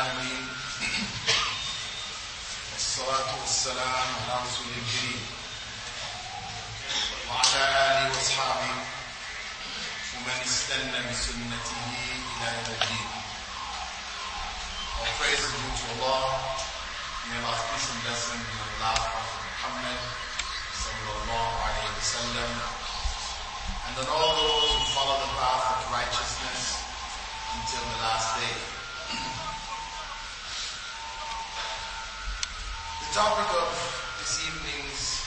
العالمين والصلاة والسلام على رسول الكريم وعلى آله وأصحابه ومن استنى بسنته إلى يوم الدين. Our praise is due to Allah. May Allah's peace and blessing be on the last Prophet Muhammad sallallahu alayhi wa sallam and on all those who follow the path of righteousness until the last day. The topic of this evening's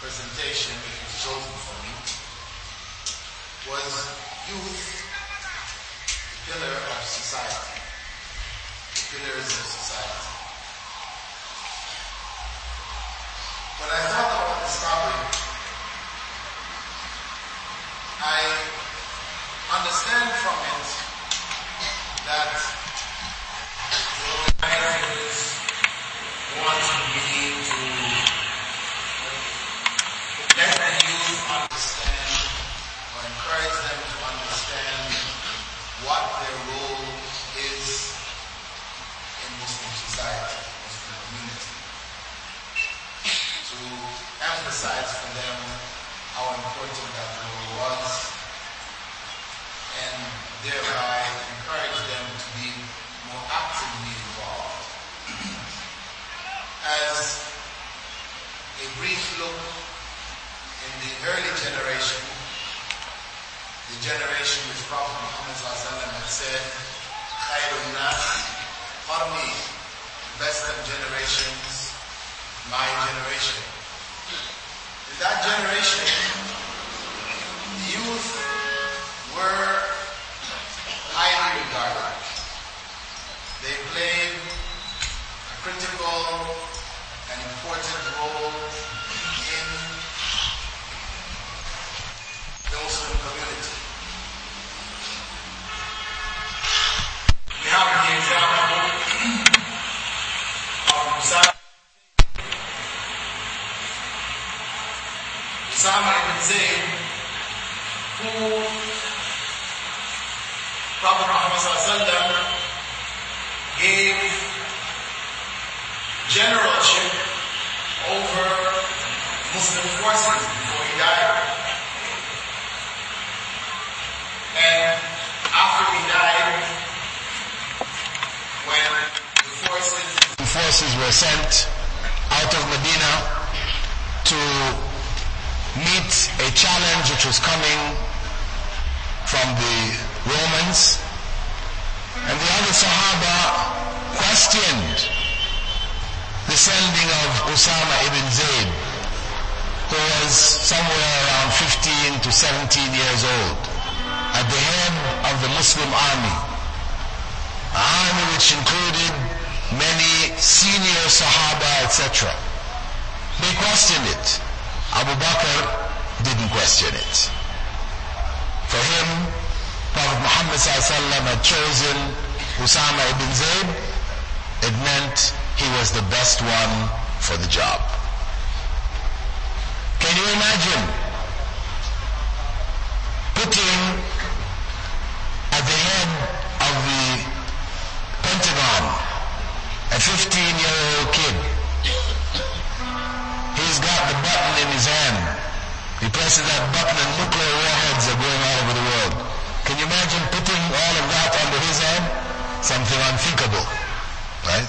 presentation, which was chosen for me, was youth, the pillar of society. The pillars of society. When I thought about this topic, I understand from it that the organizers want to encourage them to understand what their role is in Muslim society, Muslim community. To emphasize for them how important that role was and thereby encourage them to be more actively involved. As a brief look in the early generation, the generation which Prophet Muhammad had said, Khairun nas, Qarni, best of generations, my generation. In that generation, the youth were highly regarded. They played a critical and important role in the Muslim community. We have the example of Usama. Zayd, who Prophet Muhammad ﷺ gave generalship over Muslim forces before he died. And after he died, when the forces, the forces were sent out of Medina to meet a challenge which was coming from the Romans. And the other Sahaba questioned the sending of Usama ibn Zayd, who was somewhere around 15 to 17 years old, at the head of the Muslim army. An army which included many senior Sahaba, etc. They questioned it. Abu Bakr didn't question it. For him, Prophet Muhammad had chosen Usama ibn Zayd. It meant he was the best one for the job. Can you imagine putting at the head of the Pentagon a 15-year-old kid? He's got the button in his hand. He presses that button and nuclear warheads are going all over the world. Can you imagine putting all of that under his hand? Something unthinkable, right?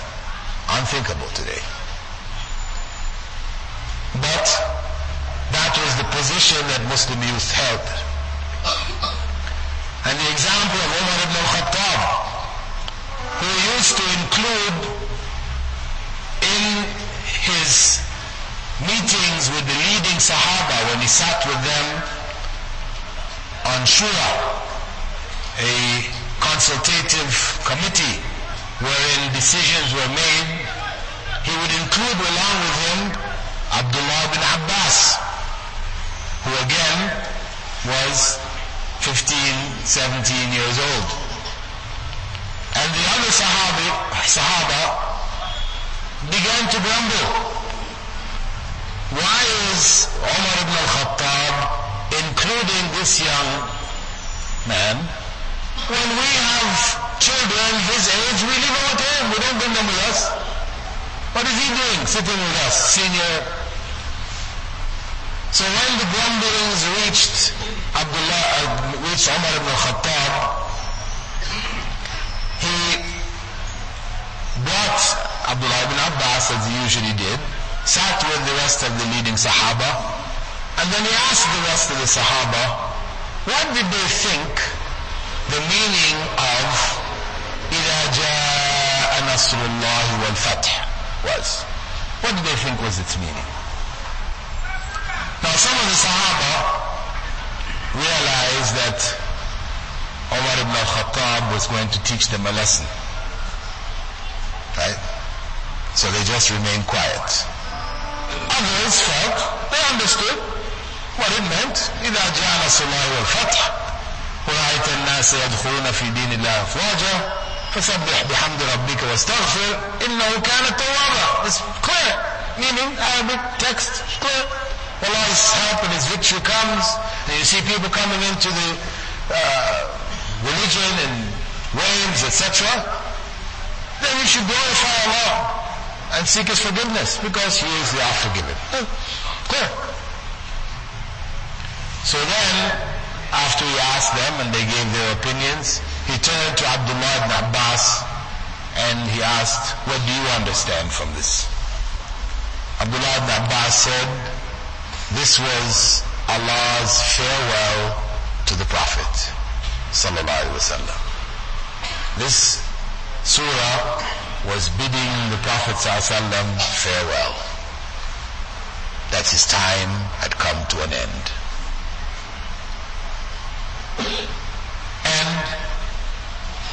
Unthinkable today. But that was the position that Muslim youth held. And the example of Umar ibn al-Khattab, who used to include in his meetings with the leading Sahaba when he sat with them on Shura, a consultative committee wherein decisions were made, he would include along with him Abdullah bin Abbas, who again was 15, 17 years old. And the other Sahabi, Sahaba began to grumble. Why is Umar ibn al-Khattab including this young man when we have children his age, we them at home. We don't bring them with us. What is he doing sitting with us, senior? So when the grumblings reached Abdullah, uh, reached Umar ibn al Khattab, he brought Abdullah ibn Abbas as he usually did, sat with the rest of the leading Sahaba, and then he asked the rest of the Sahaba, what did they think the meaning of إِذَا جَاءَ نَصْرُ اللَّهِ وَالْفَتْحِ was? What did they think was its meaning? Now some of the Sahaba realized that Umar ibn al-Khattab was going to teach them a lesson. Right? So they just remained quiet. Others felt, they understood what it meant. إذا جاء نصر الله والفتح ورأيت الناس يدخلون في دين الله أفواجا فسبح بحمد ربك واستغفر إنه كان توابا. It's clear. Meaning, Arabic text, clear. Allah's help and His victory comes, and you see people coming into the uh, religion and waves, etc. Then we should glorify Allah and seek His forgiveness because He is the all-forgiving. Oh. Clear. So then, after he asked them and they gave their opinions, he turned to Abdullah ibn Abbas and he asked, what do you understand from this? Abdullah ibn Abbas said, this was Allah's farewell to the Prophet sallallahu alaihi wasallam. This surah was bidding the Prophet sallallahu farewell. That his time had come to an end. And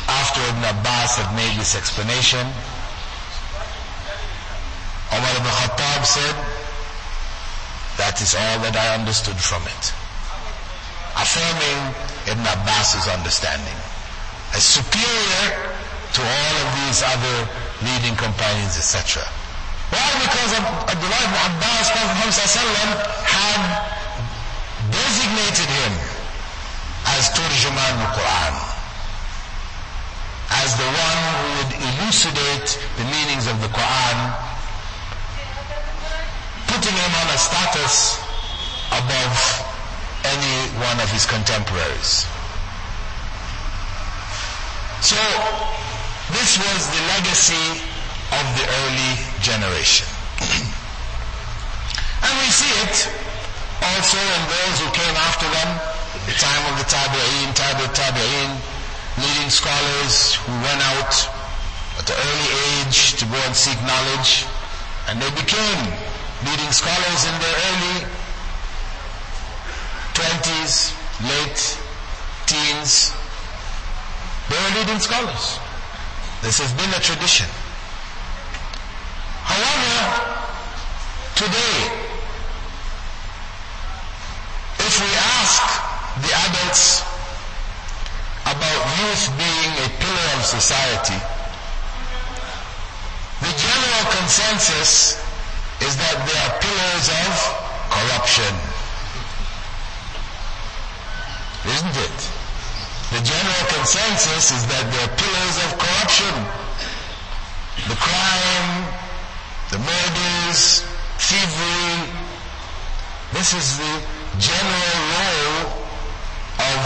after Ibn Abbas had made this explanation, Umar ibn Khattab said, that is all that I understood from it. Affirming Ibn Abbas's understanding as superior to all of these other leading companions, etc. Why? Because Abdullah ibn Abbas, Prophet had designated him as Turjuman al-Quran, as the one who would elucidate the meanings of the Quran, putting him on a status above any one of his contemporaries. So, this was the legacy of the early generation. and we see it also in those who came after them, the time of the Tabi'een, Tabi' Tabi'een, leading scholars who went out at an early age to go and seek knowledge, and they became leading scholars in their early 20s, late teens. They were leading scholars. This has been a tradition. However, today, if we ask the adults about youth being a pillar of society, the general consensus is that they are pillars of corruption. Isn't it? The general consensus is that they are pillars of corruption. The crime, the murders, thievery. This is the general role of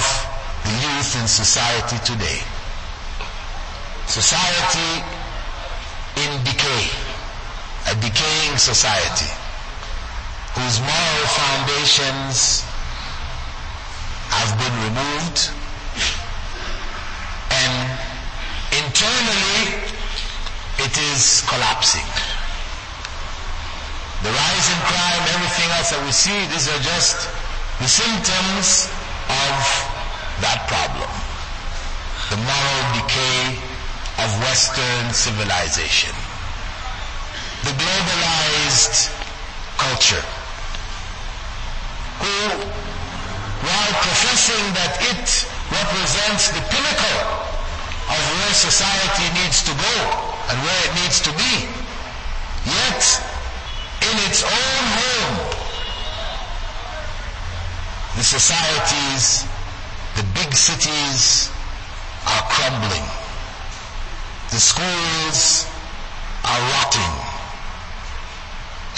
the youth in society today. Society in decay, a decaying society whose moral foundations have been removed and internally it is collapsing. The rise in crime, everything else that we see, these are just the symptoms of that problem. The moral decay of Western civilization. The globalized culture who, while professing that it represents the pinnacle of where society needs to go and where it needs to be, yet in its own home the societies, the big cities, are crumbling. The schools are rotting.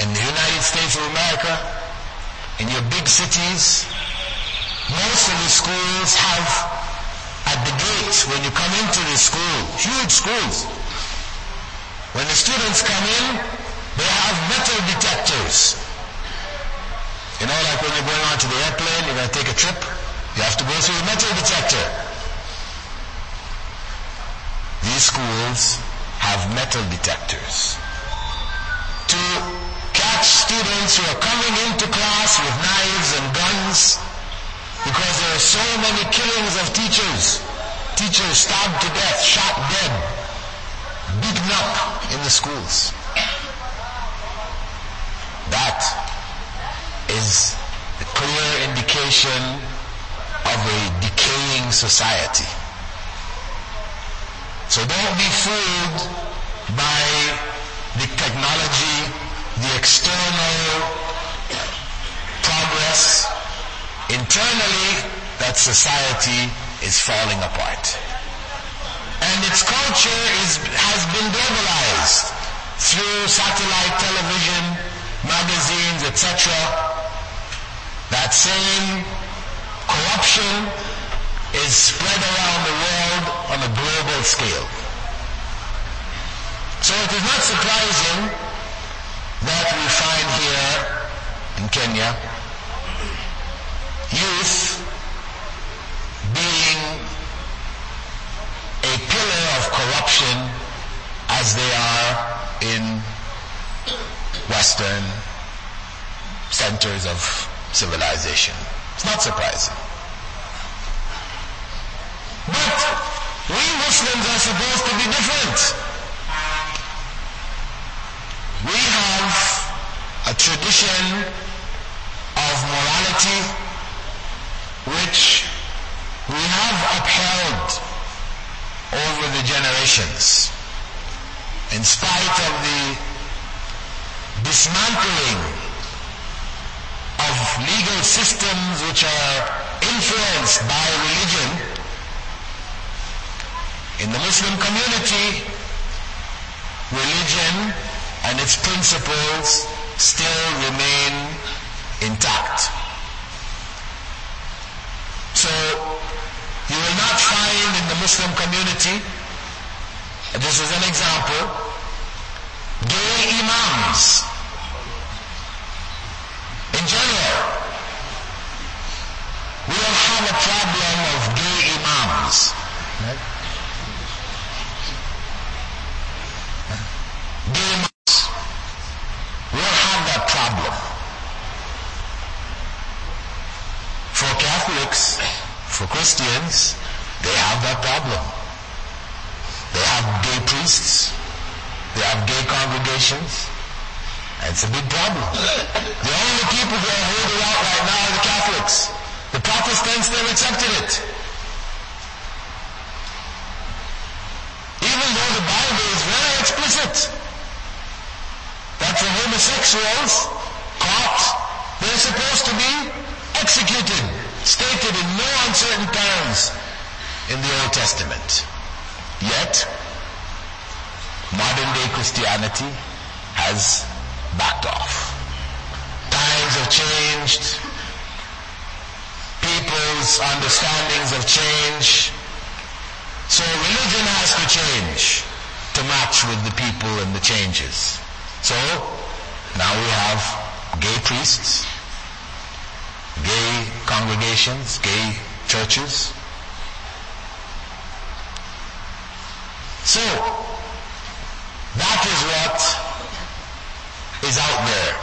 In the United States of America, in your big cities, most of the schools have at the gate when you come into the school, huge schools, when the students come in, they have metal detectors. You know, like when you're going onto the airplane, you're going to take a trip, you have to go through a metal detector. These schools have metal detectors to catch students who are coming into class with knives and guns because there are so many killings of teachers. Teachers stabbed to death, shot dead, beaten up in the schools. That is a clear indication of a decaying society. So don't be fooled by the technology, the external progress. Internally, that society is falling apart. And its culture is, has been globalized through satellite television, magazines, etc. That same corruption is spread around the world on a global scale. So it is not surprising that we find here in Kenya youth being a pillar of corruption as they are in Western centers of civilization. It's not surprising. But we Muslims are supposed to be different. We have a tradition of morality which we have upheld over the generations. In spite of the dismantling of legal systems which are influenced by religion in the Muslim community religion and its principles still remain intact so you will not find in the Muslim community, this is an example, gay imams. In general, we don't have a problem of gay imams. Gay imams. We don't have that problem. For Catholics, for Christians, they have that problem. They have gay priests, they have gay congregations, it's a big problem. The only people who are holding out right now are the Catholics. The Protestants, they've accepted it. Even though the Bible is very explicit that for homosexuals caught, they're supposed to be executed, stated in no uncertain terms in the Old Testament. Yet, modern day Christianity has backed off. Times have changed. People's understandings have changed. So religion has to change to match with the people and the changes. So, now we have gay priests, gay congregations, gay churches. So, that is what is out there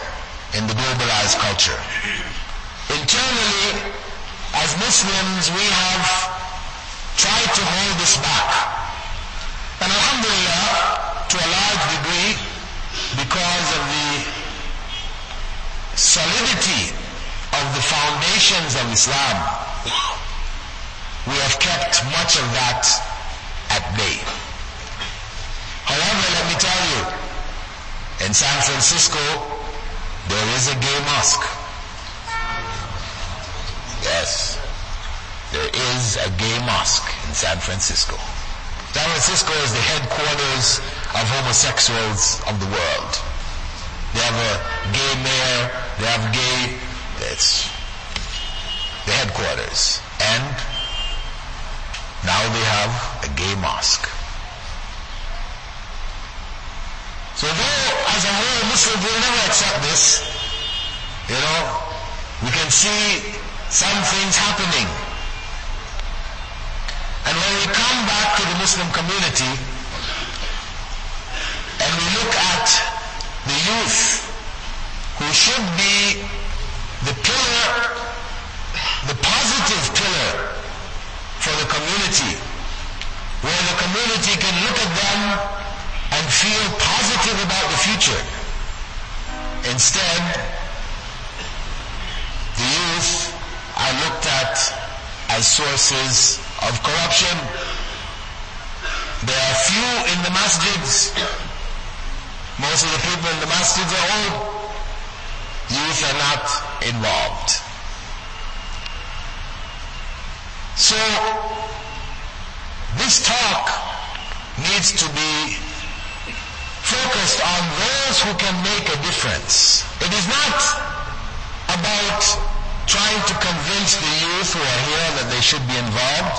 in the globalized culture. Internally, as Muslims, we have tried to hold this back. And alhamdulillah, to a large degree, because of the solidity of the foundations of Islam, we have kept much of that at bay. However, let me tell you, in San Francisco, there is a gay mosque. Yes, there is a gay mosque in San Francisco. San Francisco is the headquarters of homosexuals of the world. They have a gay mayor, they have gay, it's the headquarters. And now they have a gay mosque. So though as a whole Muslims will never accept this, you know, we can see some things happening. And when we come back to the Muslim community and we look at the youth who should be the pillar, the positive pillar for the community, where the community can look at them and feel positive about the future. Instead, the youth are looked at as sources of corruption. There are few in the masjids. Most of the people in the masjids are old. Youth are not involved. So, this talk needs to be focused on those who can make a difference. It is not about trying to convince the youth who are here that they should be involved.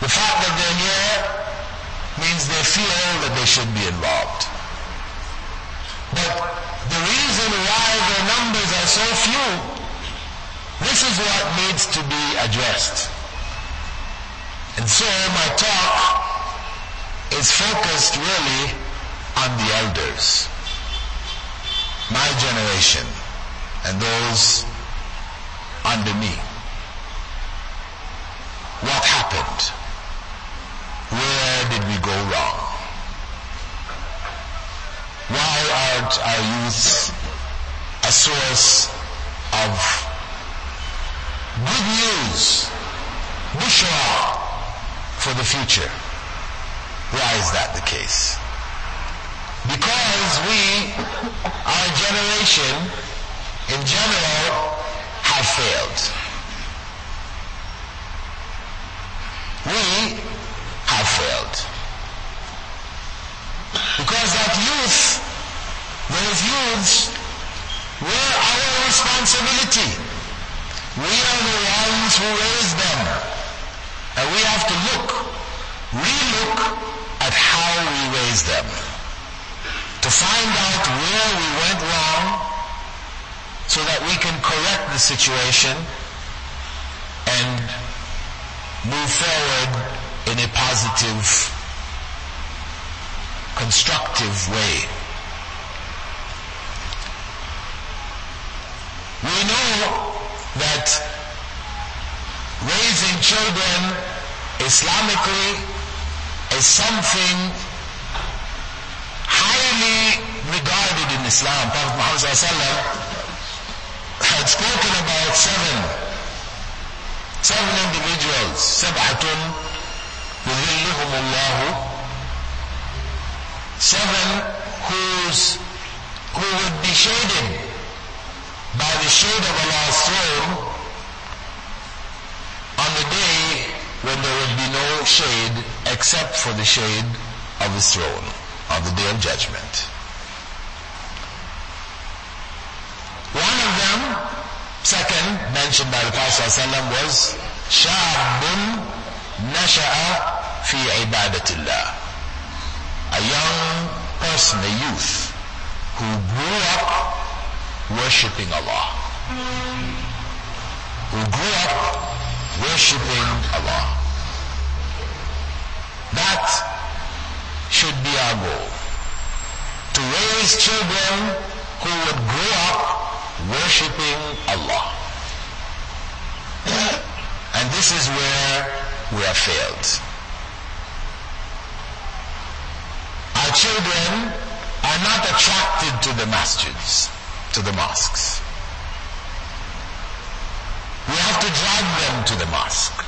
The fact that they're here means they feel that they should be involved. But the reason why the numbers are so few, this is what needs to be addressed. And so my talk is focused really on the elders, my generation, and those under me. What happened? Where did we go wrong? Aren't our youth a source of good news, bushra, for the future? Why is that the case? Because we, our generation, in general, have failed. We have failed. Because that youth, those youths, were our responsibility. We are the ones who raised them. And we have to look, re-look at how we raised them to find out where we went wrong so that we can correct the situation and move forward in a positive, constructive way. We know that raising children Islamically is something highly regarded in Islam. Prophet Muhammad had spoken about seven, seven individuals, سبعة يظلهم الله, seven whose, who would be shaded by the shade of Allah's throne on the day when there would be no shade except for the shade of His throne on the day of judgment. One of them, second, mentioned by the Prophet ﷺ was شاب نشأ في عبادة الله. A young person, a youth, who grew up worshipping Allah. Who grew up worshipping Allah. That should be our goal. To raise children who would grow up worshipping Allah. And this is where we have failed. Our children are not attracted to the masjids, to the mosques. We have to drag them to the mosque.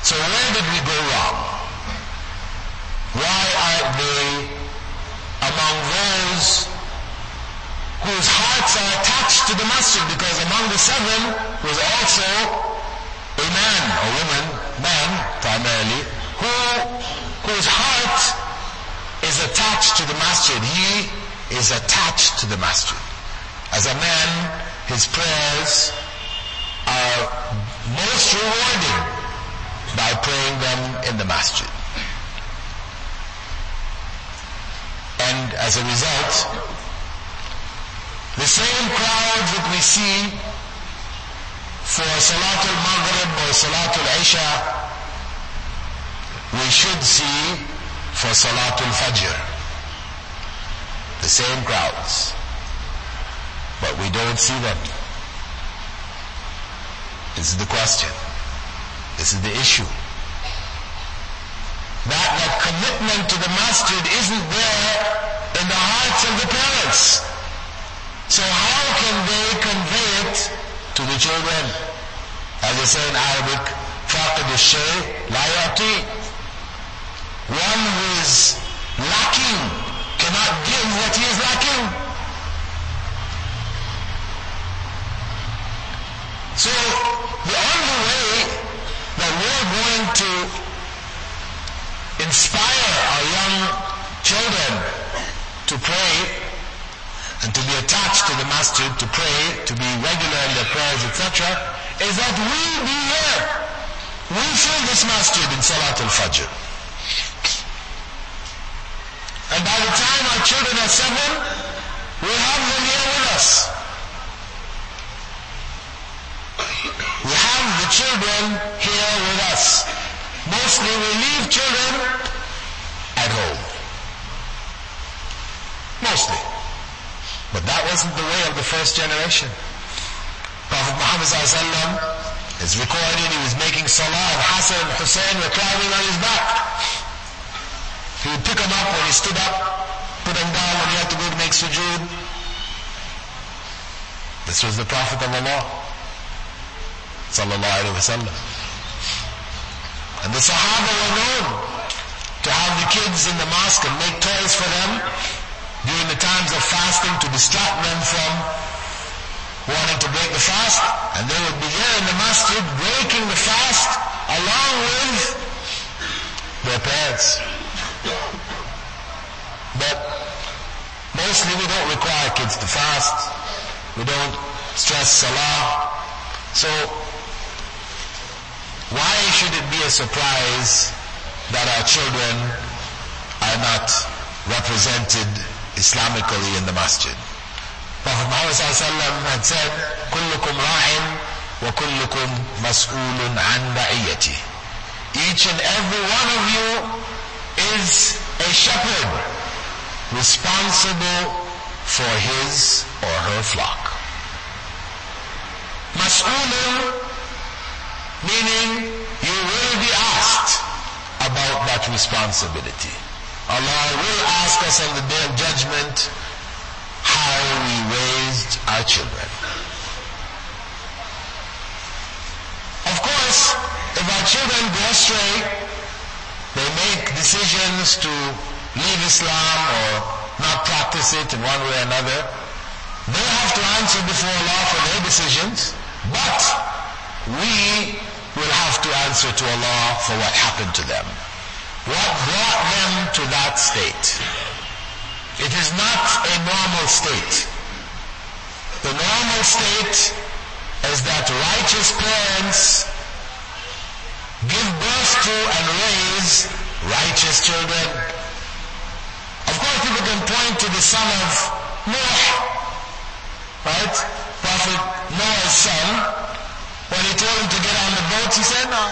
So where did we go wrong? Why are they among those whose hearts are attached to the masjid? Because among the seven was also a man, a woman, man primarily, who, whose heart is attached to the masjid. He is attached to the masjid. As a man, his prayers are most rewarding by praying them in the masjid. And as a result, the same crowds that we see for Salatul Maghrib or Salatul Isha, we should see for Salatul Fajr The same crowds. But we don't see them. This is the question. This is the issue. That, that commitment to the masjid isn't there in the hearts of the parents. So how can they convey it to the children? As they say in Arabic, فاقد الشيء لا يعطي. One who is lacking cannot give what he is lacking. So the only way that we're going to inspire our young children to pray and to be attached to the masjid, to pray, to be regular in their prayers, etc., is that we be here. We fill this masjid in Salat al-Fajr. And by the time our children are seven, we have them here with us. We have the children here with us. Mostly we leave children at home. Mostly. But that wasn't the way of the first generation. Prophet Muhammad is recorded, he was making salah and Hassan and Hussein were climbing on his back. He would pick them up when he stood up, put them down when he had to go make sujood. This was the Prophet of Allah. Sallallahu Alaihi Wasallam. And the Sahaba were known to have the kids in the mosque and make toys for them during the times of fasting to distract them from wanting to break the fast. And they would be there in the masjid breaking the fast along with their parents. But mostly we don't require kids to fast. We don't stress salah. So why should it be a surprise that our children are not represented Islamically in the masjid? Prophet Muhammad had said, كلكم راع وكلكم مسؤول عن رعيته. Each and every one of you is a shepherd responsible for his or her flock. Mas'ulun, meaning you will be asked about that responsibility. Allah will ask us on the day of judgment how we raised our children. Of course, if our children go astray, they make decisions to leave Islam or not practice it in one way or another, they have to answer before Allah for their decisions, but we will have to answer to Allah for what happened to them. What brought them to that state? It is not a normal state. The normal state is that righteous parents give to and raise righteous children. Of course, people can point to the son of Noah, right? Prophet Noah's son, when he told him to get on the boat, he said no.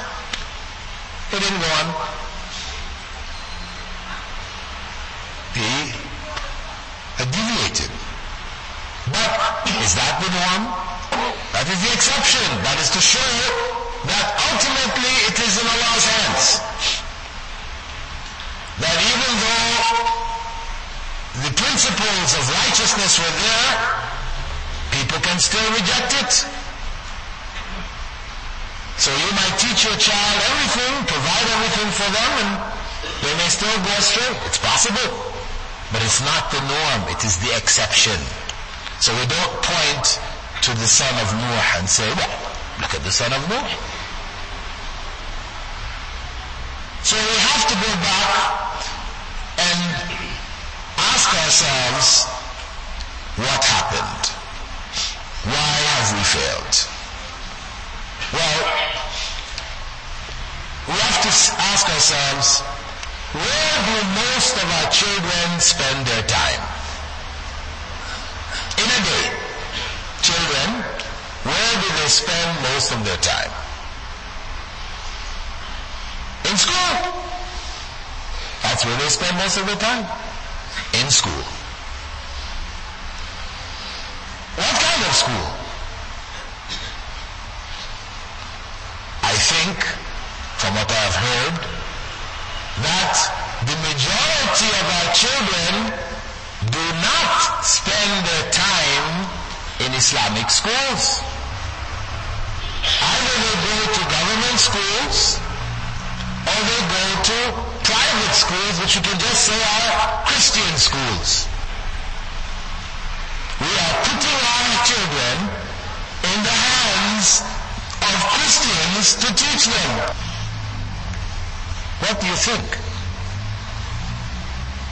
He didn't go on. He deviated. But is that the norm? That is the exception. That is to show that ultimately it is in Allah's hands. That even though the principles of righteousness were there, people can still reject it. So you might teach your child everything, provide everything for them, and they may still go astray. It's possible. But it's not the norm, it is the exception. So we don't point to the son of Noah and say, well, look at the son of Noah. So we have to go back and ask ourselves, what happened? Why have we failed? Well, we have to ask ourselves, where do most of our children spend their time? In a day, children, where do they spend most of their time? In school. That's where they spend most of their time. In school. What kind of school? I think, from what I have heard, that the majority of our children do not spend their time in Islamic schools. Either they go to government schools or they go to private schools, which you can just say are Christian schools. We are putting our children in the hands of Christians to teach them. What do you think?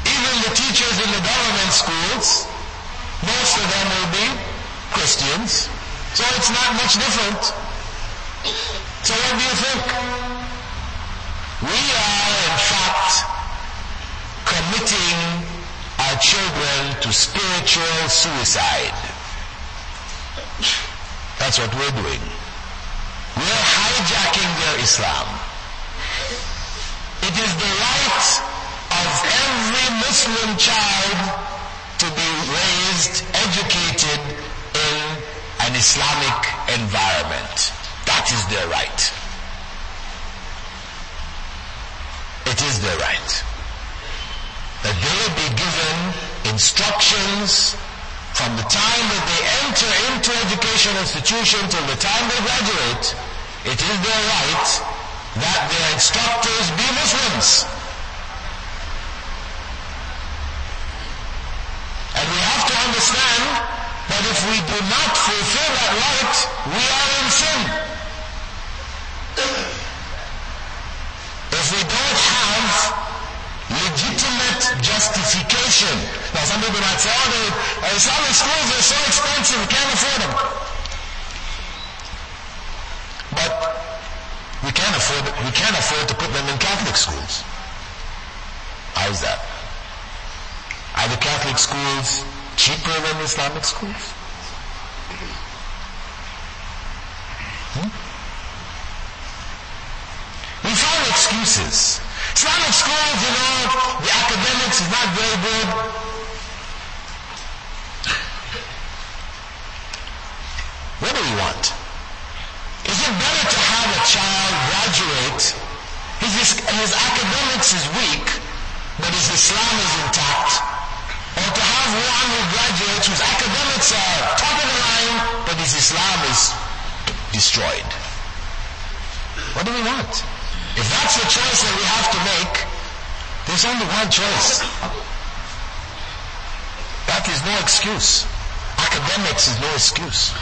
Even the teachers in the government schools, most of them will be Christians, so it's not much different. So what do you think? We are in fact committing our children to spiritual suicide. That's what we're doing. We're hijacking their Islam. It is the right of every Muslim child to be raised, educated in an Islamic environment. That is their right. it is their right. That they will be given instructions from the time that they enter into education institution till the time they graduate, it is their right that their instructors be Muslims. And we have to understand that if we do not fulfill that right, we are in sin. If we don't have legitimate justification. Now some people might say, oh, Islamic schools are so expensive, we can't afford them. But we can't afford, we can't afford to put them in Catholic schools. How is that? Are the Catholic schools cheaper than Islamic schools? Hmm? We find excuses. Islamic schools, you know, the academics is not very good. What do we want? Is it better to have a child graduate, his, his academics is weak, but his Islam is intact, or to have one who graduates whose academics are top of the line, but his Islam is destroyed? What do we want? If that's the choice that we have to make, there's only one choice. That is no excuse. Academics is no excuse.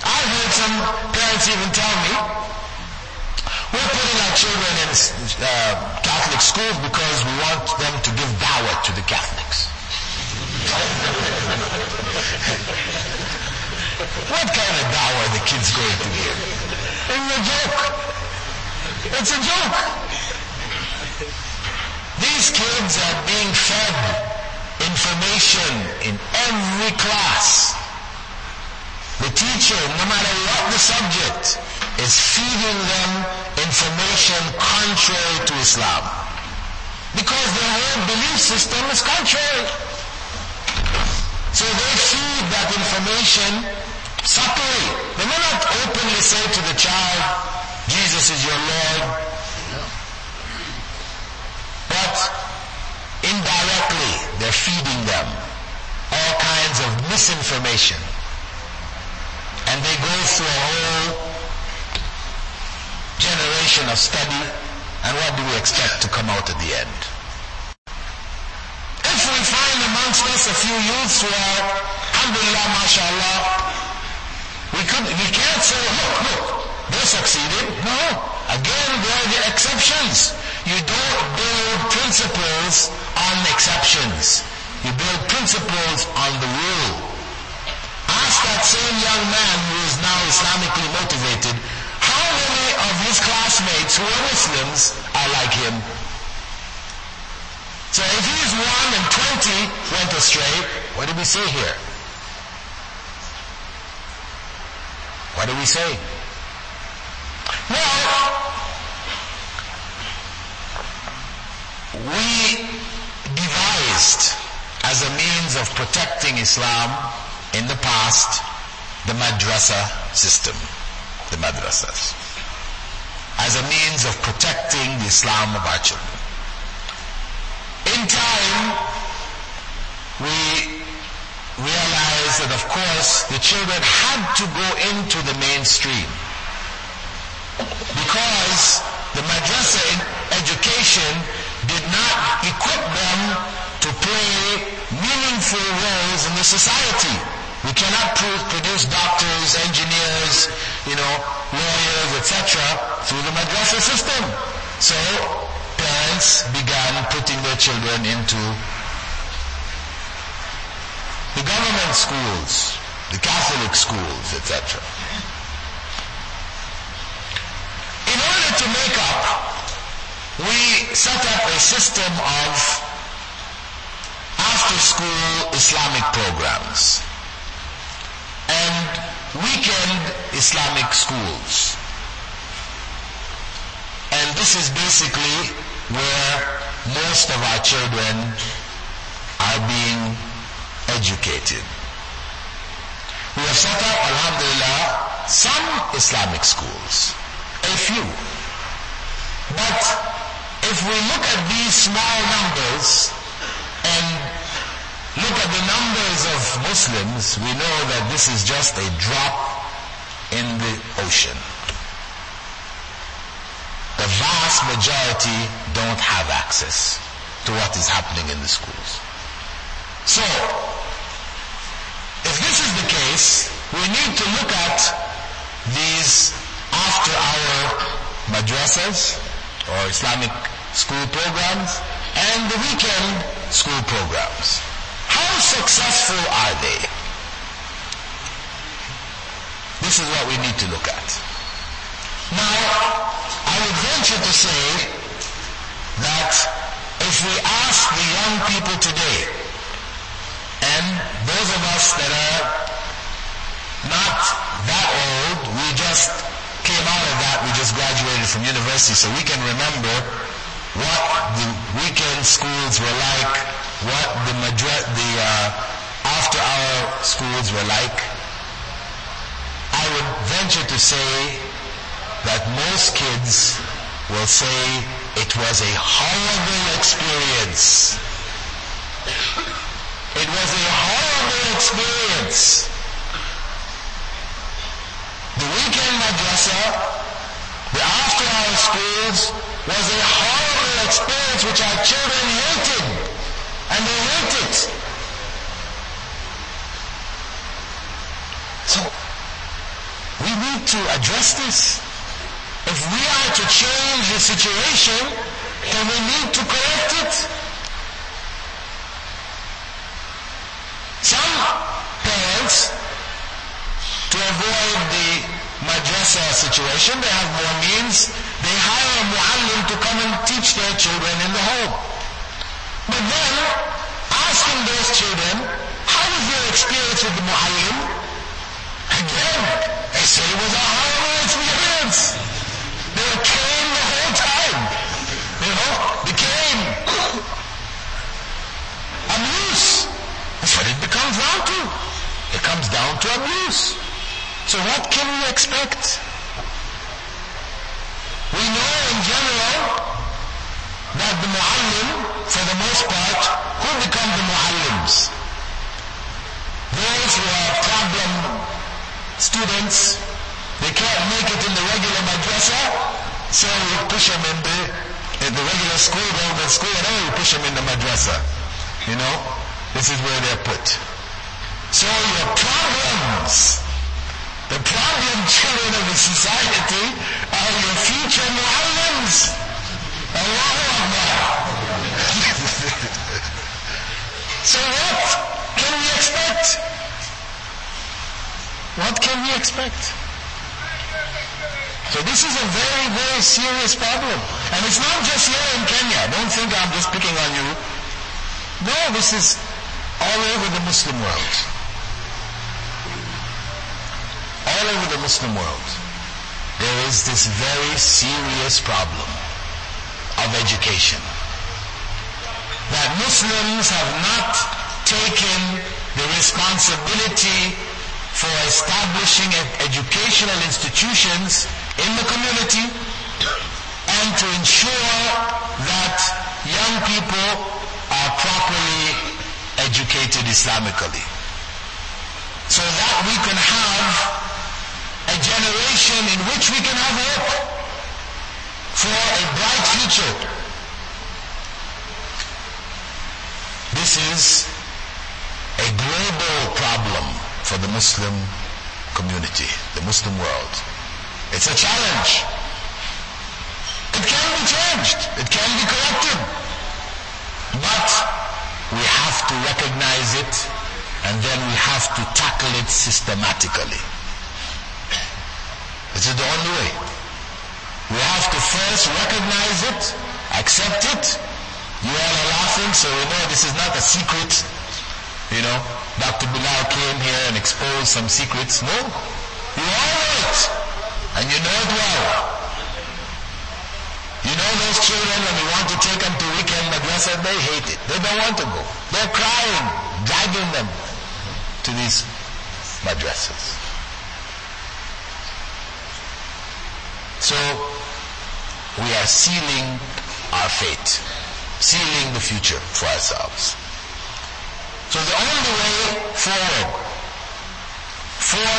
I've heard some parents even tell me, we're putting our children in uh, Catholic schools because we want them to give dawah to the Catholics. what kind of dawah are the kids going to give? It's a joke. It's a joke. These kids are being fed information in every class. The teacher, no matter what the subject, is feeding them information contrary to Islam. Because their whole belief system is contrary. So they feed that information subtly. They may not openly say to the child, Jesus is your Lord. But indirectly, they're feeding them all kinds of misinformation. And they go through a whole generation of study, and what do we expect to come out at the end? If we find amongst us a few youths who are, alhamdulillah, mashallah, we, could, we can't say, oh, look, look, they succeeded. No. Again, there are the exceptions. You don't build principles on non-exceptions. You build principles on the rule. Ask that same young man who is now Islamically motivated, how many of his classmates who are Muslims are like him? So if he's one and 20 went astray, what did we see here? What do we say? Well, we devised as a means of protecting Islam in the past the madrasa system, the madrasas, as a means of protecting the Islam of our children. In time, we realized that of course the children had to go into the mainstream because the madrasa education did not equip them to play meaningful roles in the society. We cannot produce doctors, engineers, you know, lawyers, etc. through the madrasa system. So parents began putting their children into the government schools, the Catholic schools, etc. In order to make up, we set up a system of after-school Islamic programs and weekend Islamic schools. And this is basically where most of our children are being educated. We have set up, alhamdulillah, some Islamic schools. A few. But if we look at these small numbers and look at the numbers of Muslims, we know that this is just a drop in the ocean. The vast majority don't have access to what is happening in the schools. So, this is the case, we need to look at these after our madrasas or Islamic school programs and the weekend school programs. How successful are they? This is what we need to look at. Now, I would venture to say that if we ask the young people today, and those of us that are not that old, we just came out of that, we just graduated from university, so we can remember what the weekend schools were like, what the, madra- the uh, after hour schools were like. I would venture to say that most kids will say it was a horrible experience. It was a horrible experience. The weekend madrasa, the after hour schools was a horrible experience which our children hated. And they hate it. So, we need to address this. If we are to change the situation, then we need to correct it. Some parents, to avoid the madrasa situation, they have more means, they hire a muallim to come and teach their children in the home. But then, asking those children, how was your experience with the muallim? Again, they say it was a horrible experience. They were cane the whole time. You know, the cane. Abuse. That's what it becomes down to. It comes down to abuse. So what can we expect? We know in general that the muallim, for the most part, who become the muallims? Those who are problem students they can't make it in the regular madrasa, so we push them in the, in the regular school, government school, and then we push them in the madrasa. You know? This is where they're put. So your problems, the problem children of the society are your future mu'allims. Allahu Akbar. so what can we expect? What can we expect? So this is a very, very serious problem. And it's not just here in Kenya. Don't think I'm just picking on you. No, this is all over the Muslim world. All over the Muslim world. There is this very serious problem of education. That Muslims have not taken the responsibility for establishing educational institutions in the community and to ensure that young people are properly educated Islamically. So that we can have a generation in which we can have hope for a bright future. This is a global problem for the Muslim community, the Muslim world. It's a challenge. It can be changed. It can be corrected. But we have to recognize it and then we have to tackle it systematically. This is the only way. We have to first recognize it, accept it. You all are laughing, so we know this is not a secret. You know, Dr. Bilal came here and exposed some secrets. No. You all know it. And you know it well. You know those children when you want to take them to weekend madrasa, they hate it. They don't want to go. They're crying, dragging them to these madrasas. So, we are sealing our fate, sealing the future for ourselves. So the only way forward for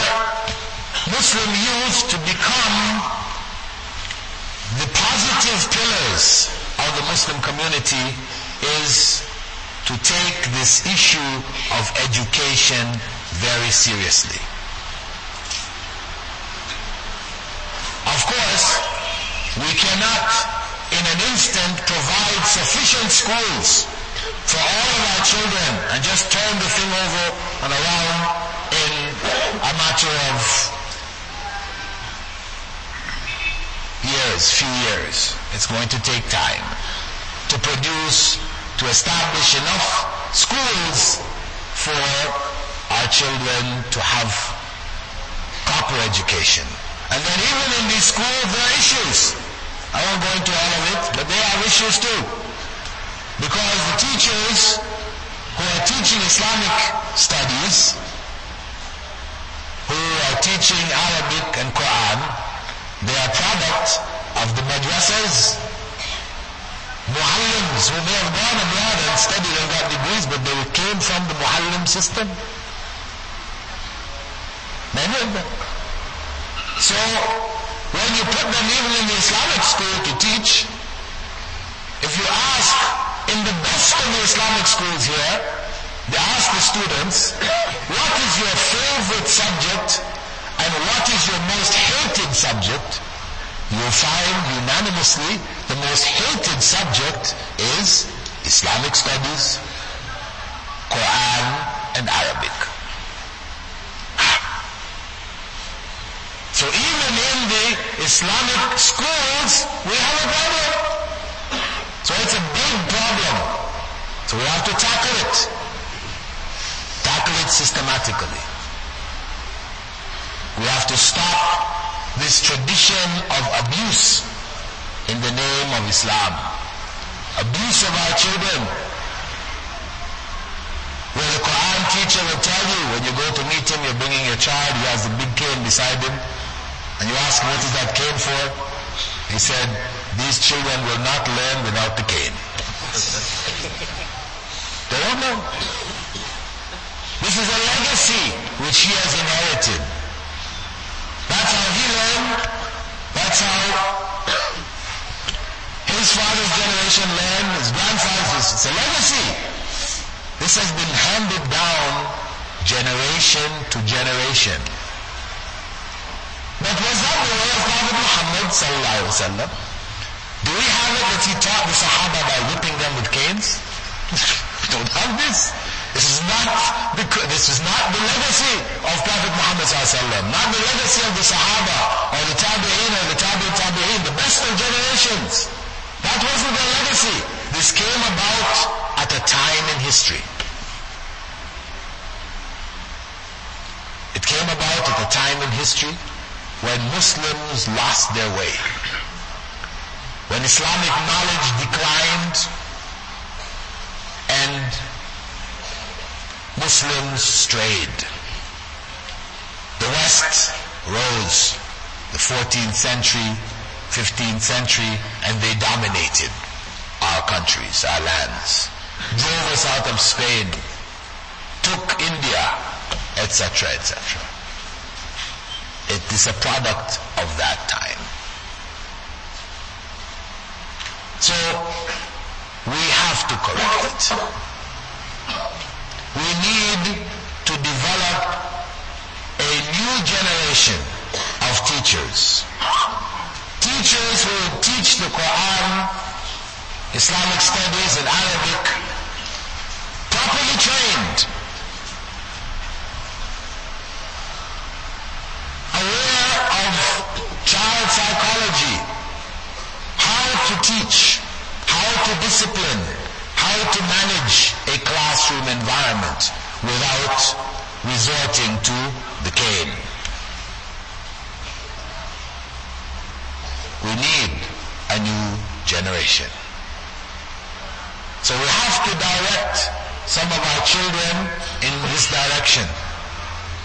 Muslim youth to become the positive pillars of the Muslim community is to take this issue of education very seriously. Of course, we cannot in an instant provide sufficient schools for all of our children and just turn the thing over and around in a matter of years, few years. It's going to take time to produce, to establish enough schools for our children to have proper education. And then even in these schools there are issues. I won't go into all of it, but there are issues too. Because the teachers who are teaching Islamic studies, who are teaching Arabic and Quran, they are product of the madrasas. Muallims who may have gone abroad and studied and got degrees, but they came from the Muallim system. Many of them. So, when you put them even in the Islamic school to teach, if you ask in the best of the Islamic schools here, they ask the students, what is your favorite subject and what is your most hated subject, you'll find unanimously the most hated subject is Islamic studies, Quran, and Arabic. So even in the Islamic schools, we have a problem. So it's a big problem. So we have to tackle it. Tackle it systematically. We have to stop this tradition of abuse in the name of Islam. Abuse of our children. Where the Quran teacher will tell you when you go to meet him, you're bringing your child, he has a big cane beside him, and you ask what is that cane for? He said, these children will not learn without the cane. they don't know. This is a legacy which he has inherited. That's how he learned. That's how his father's generation learned, his grandfather's. It's a legacy. This has been handed down generation to generation. But was that the way of Prophet Muhammad sallallahu alaihi wasallam? Do we have it that he taught the Sahaba by whipping them with canes? we don't have this. This is not the, this is not the legacy of Prophet Muhammad not the legacy of the Sahaba or the Tabi'een or the Tabi'in Tabi'een, the best of generations. That wasn't their legacy. This came about at a time in history. It came about at a time in history when Muslims lost their way. When Islamic knowledge declined and Muslims strayed. The West rose, the 14th century, 15th century, and they dominated our countries, our lands, drove us out of Spain, took India, etc., etc. It is a product of that time. So, we have to correct it we need to develop a new generation of teachers. Teachers who teach the Quran, Islamic studies and Arabic, properly trained, aware of child psychology, how to teach, how to discipline, how to manage a classroom environment without resorting to the cane. We need a new generation. So we have to direct some of our children in this direction,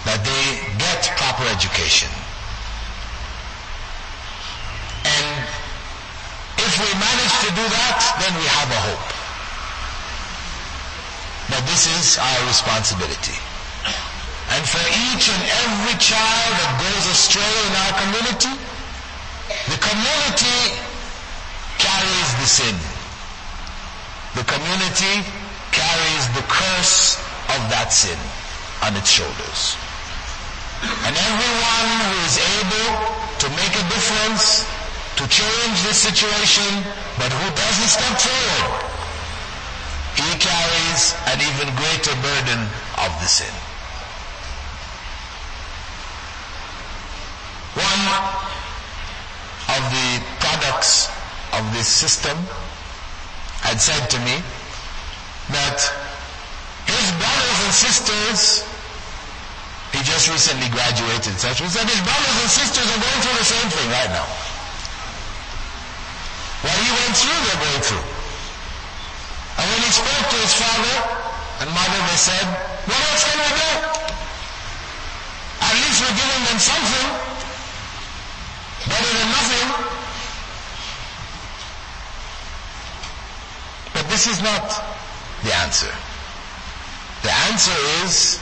that they get proper education. And if we manage to do that, then we have a hope. But this is our responsibility. And for each and every child that goes astray in our community, the community carries the sin. The community carries the curse of that sin on its shoulders. And everyone who is able to make a difference, to change this situation, but who doesn't step forward, he carries an even greater burden of the sin. One of the products of this system had said to me that his brothers and sisters, he just recently graduated, such he said his brothers and sisters are going through the same thing right now. What he went through, they're going through. And when he spoke to his father and mother, they said, what else can we do? At least we're giving them something better than nothing. But this is not the answer. The answer is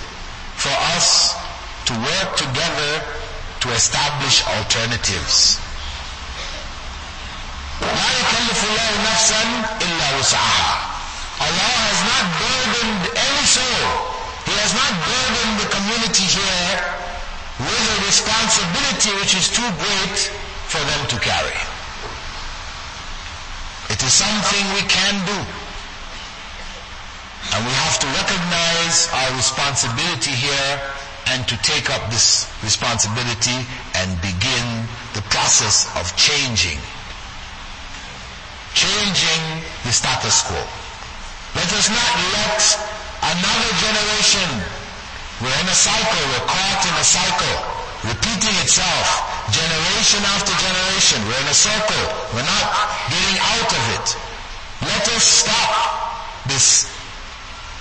for us to work together to establish alternatives. لا يكلف الله نفسا إلا وسعها Allah has not burdened any soul. He has not burdened the community here with a responsibility which is too great for them to carry. It is something we can do. And we have to recognize our responsibility here and to take up this responsibility and begin the process of changing. Changing the status quo. Let us not let another generation, we're in a cycle, we're caught in a cycle, repeating itself, generation after generation. We're in a circle, we're not getting out of it. Let us stop this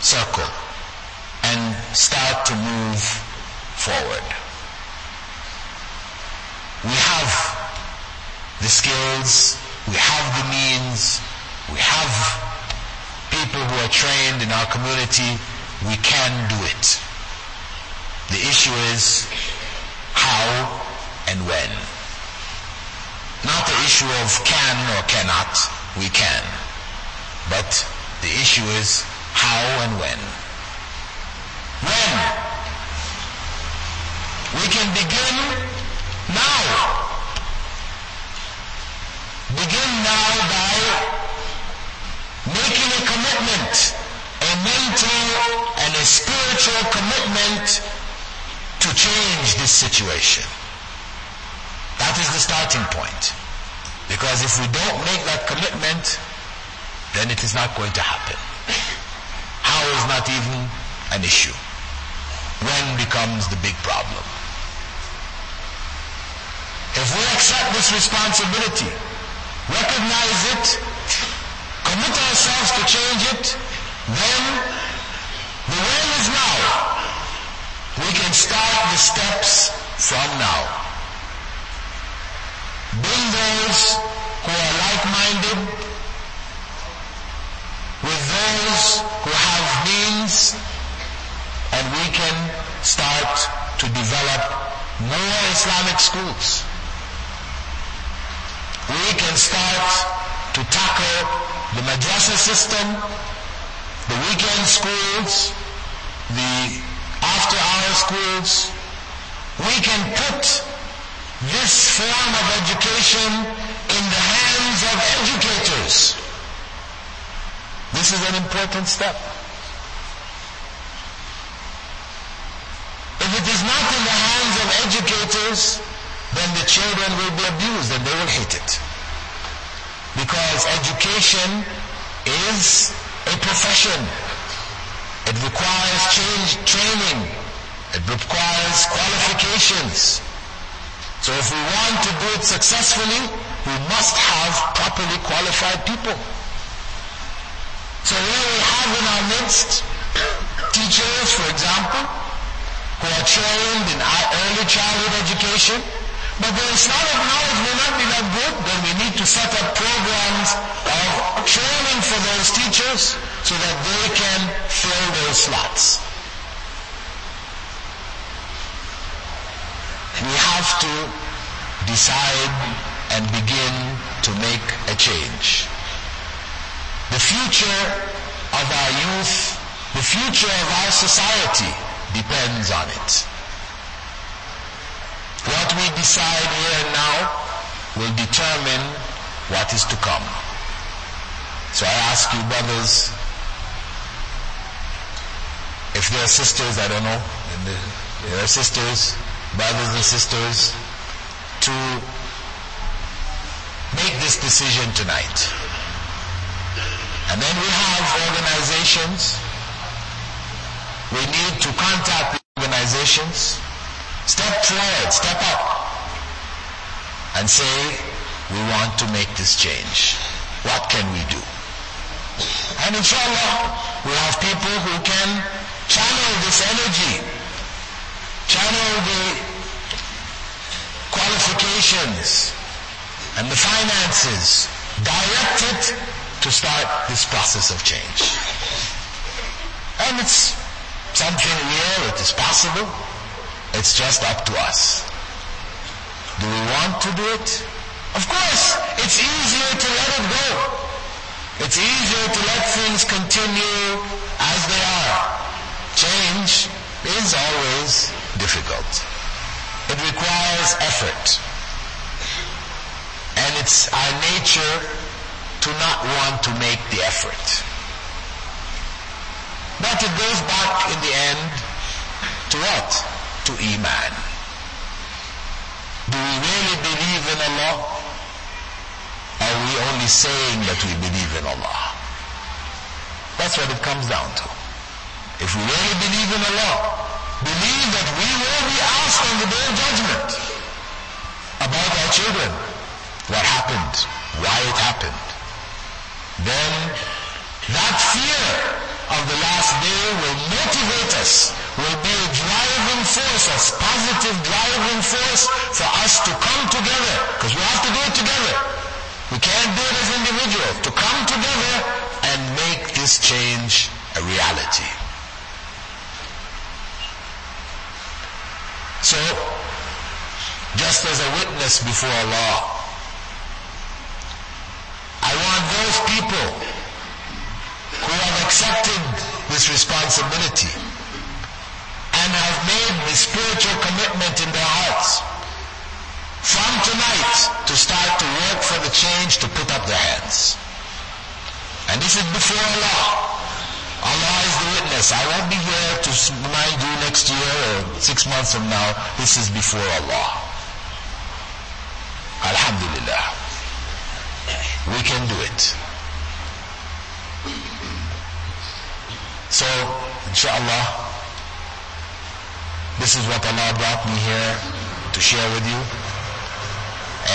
circle and start to move forward. We have the skills, we have the means, we have people who are trained in our community, we can do it. The issue is how and when. Not the issue of can or cannot, we can. But the issue is how and when. When? We can begin now. Begin now by making a commitment, a mental and a spiritual commitment to change this situation. That is the starting point. Because if we don't make that commitment, then it is not going to happen. How is not even an issue. When becomes the big problem. If we accept this responsibility, recognize it, commit ourselves to change it, then the way is now. We can start the steps from now. Bring those who are like-minded with those who have means and we can start to develop more Islamic schools. We can start to tackle the madrasa system, the weekend schools, the after hour schools. We can put this form of education in the hands of educators. This is an important step. If it is not in the hands of educators, then the children will be abused and they will hate it. Because education is a profession. It requires change, training. It requires qualifications. So if we want to do it successfully, we must have properly qualified people. So we have in our midst teachers, for example, who are trained in early childhood education, but the Islamic knowledge may not be that good, then we need to set up programs of training for those teachers so that they can fill those slots. We have to decide and begin to make a change. The future of our youth, the future of our society depends on it. What we decide here and now will determine what is to come. So I ask you brothers, if there are sisters, I don't know, there are sisters, brothers and sisters, to make this decision tonight. And then we have organizations. We need to contact the organizations. Step forward, step up. And say, we want to make this change. What can we do? And inshallah, we have people who can channel this energy, channel the qualifications and the finances, direct it to start this process of change. And it's something real, it is possible. It's just up to us. Do we want to do it? Of course, it's easier to let it go. It's easier to let things continue as they are. Change is always difficult. It requires effort. And it's our nature to not want to make the effort. But it goes back in the end to what? To Iman. Do we really believe in Allah? Are we only saying that we believe in Allah? That's what it comes down to. If we really believe in Allah, believe that we will be asked on the day of judgment about our children. What happened? Why it happened? then that fear of the last day will motivate us, will be a driving force, a positive driving force for us to come together, because we have to do it together. We can't do it as individuals. To come together and make this change a reality. So, just as a witness before Allah, I want those people who have accepted this responsibility and have made the spiritual commitment in their hearts from tonight to start to work for the change to put up their hands. And this is before Allah. Allah is the witness. I won't be here to remind you next year or six months from now. This is before Allah. Alhamdulillah. We can do it. So, inshallah, this is what Allah brought me here to share with you.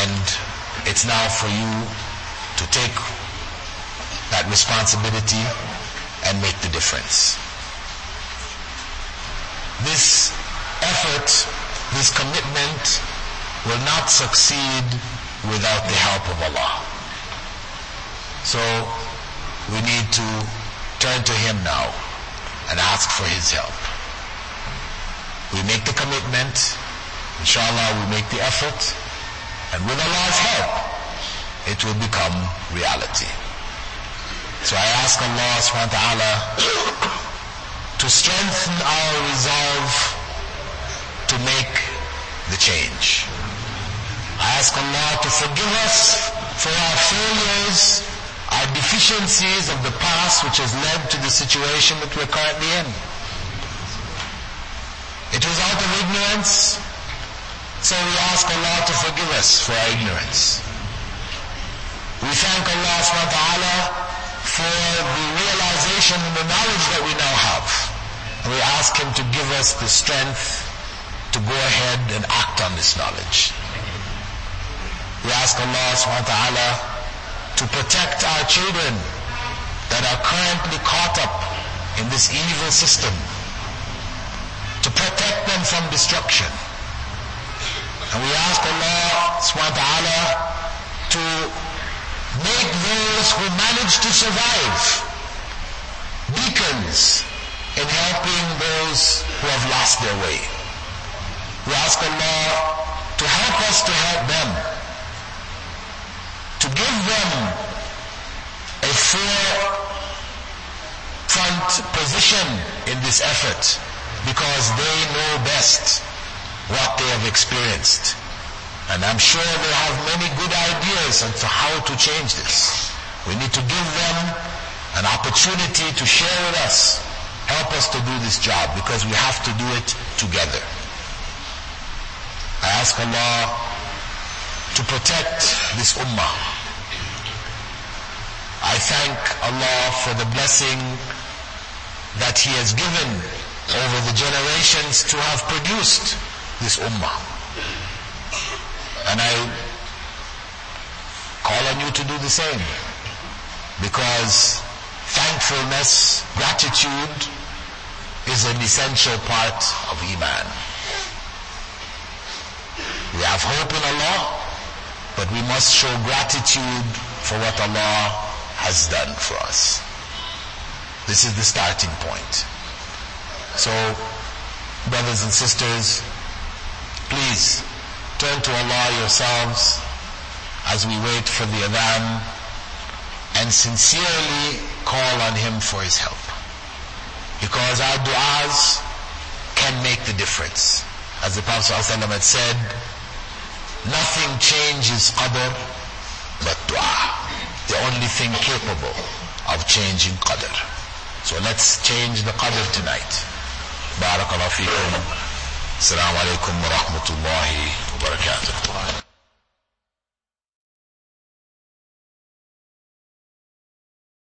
And it's now for you to take that responsibility and make the difference. This effort, this commitment will not succeed without the help of Allah. So we need to turn to Him now and ask for His help. We make the commitment, inshallah we make the effort, and with Allah's help, it will become reality. So I ask Allah subhanahu wa ta'ala to strengthen our resolve to make the change. I ask Allah to forgive us for our failures, our deficiencies of the past which has led to the situation that we're currently in. It was out of ignorance, so we ask Allah to forgive us for our ignorance. We thank Allah subhanahu wa ta'ala for the realization and the knowledge that we now have. And we ask Him to give us the strength to go ahead and act on this knowledge. We ask Allah subhanahu wa ta'ala to protect our children that are currently caught up in this evil system, to protect them from destruction. And we ask Allah subhanahu to make those who manage to survive beacons in helping those who have lost their way. We ask Allah to help us to help them, to give them a forefront position in this effort because they know best what they have experienced. And I'm sure they have many good ideas as to how to change this. We need to give them an opportunity to share with us, help us to do this job because we have to do it together. I ask Allah to protect this ummah. I thank Allah for the blessing that He has given over the generations to have produced this ummah. And I call on you to do the same. Because thankfulness, gratitude is an essential part of Iman. We have hope in Allah, but we must show gratitude for what Allah has done for us. This is the starting point. So, brothers and sisters, please Turn to Allah yourselves as we wait for the adhan and sincerely call on Him for His help. Because our du'as can make the difference. As the Prophet ﷺ had said, nothing changes qadr but dua. The only thing capable of changing qadr. So let's change the qadr tonight. بارك الله فيكم. السلام عليكم ورحمة الله وبركاته.